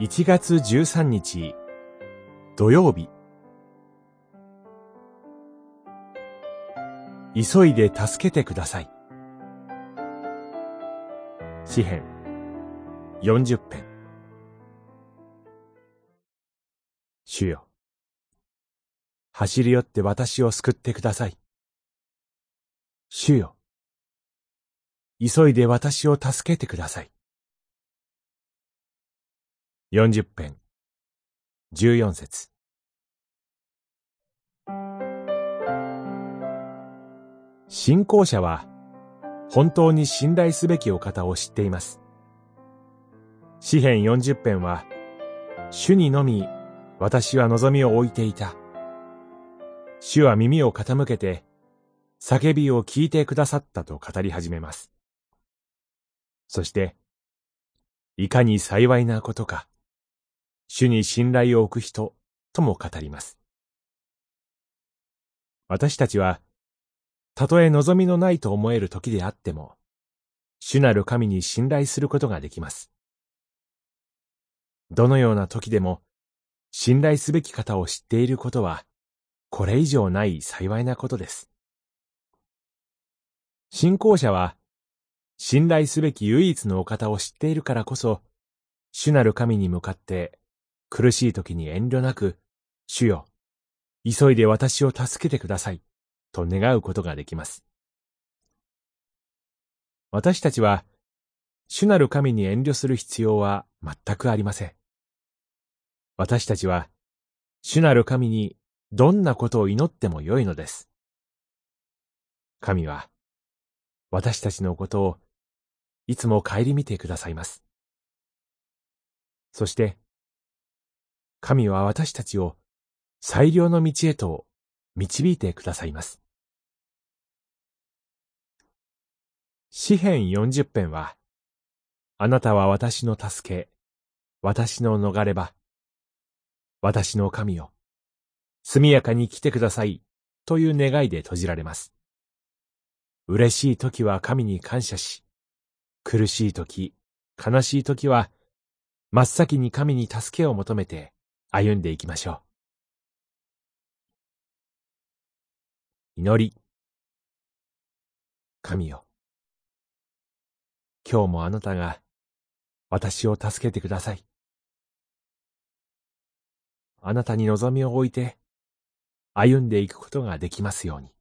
1月13日土曜日急いで助けてください。詩編40編主よ、走り寄って私を救ってください。主よ、急いで私を助けてください。40編14節信仰者は本当に信頼すべきお方を知っています。詩編40編は主にのみ私は望みを置いていた。主は耳を傾けて叫びを聞いてくださったと語り始めます。そして、いかに幸いなことか、主に信頼を置く人とも語ります。私たちは、たとえ望みのないと思える時であっても、主なる神に信頼することができます。どのような時でも、信頼すべき方を知っていることは、これ以上ない幸いなことです。信仰者は、信頼すべき唯一のお方を知っているからこそ、主なる神に向かって苦しい時に遠慮なく、主よ、急いで私を助けてください、と願うことができます。私たちは、主なる神に遠慮する必要は全くありません。私たちは、主なる神にどんなことを祈ってもよいのです。神は、私たちのことをいつも顧みてくださいます。そして、神は私たちを最良の道へと導いてくださいます。詩編40編は、あなたは私の助け、私の逃れ場、私の神よ、速やかに来てください、という願いで閉じられます。嬉しい時は神に感謝し、苦しい時、悲しい時は、真っ先に神に助けを求めて歩んでいきましょう。祈り。神よ。今日もあなたが私を助けてください。あなたに望みを置いて歩んでいくことができますように。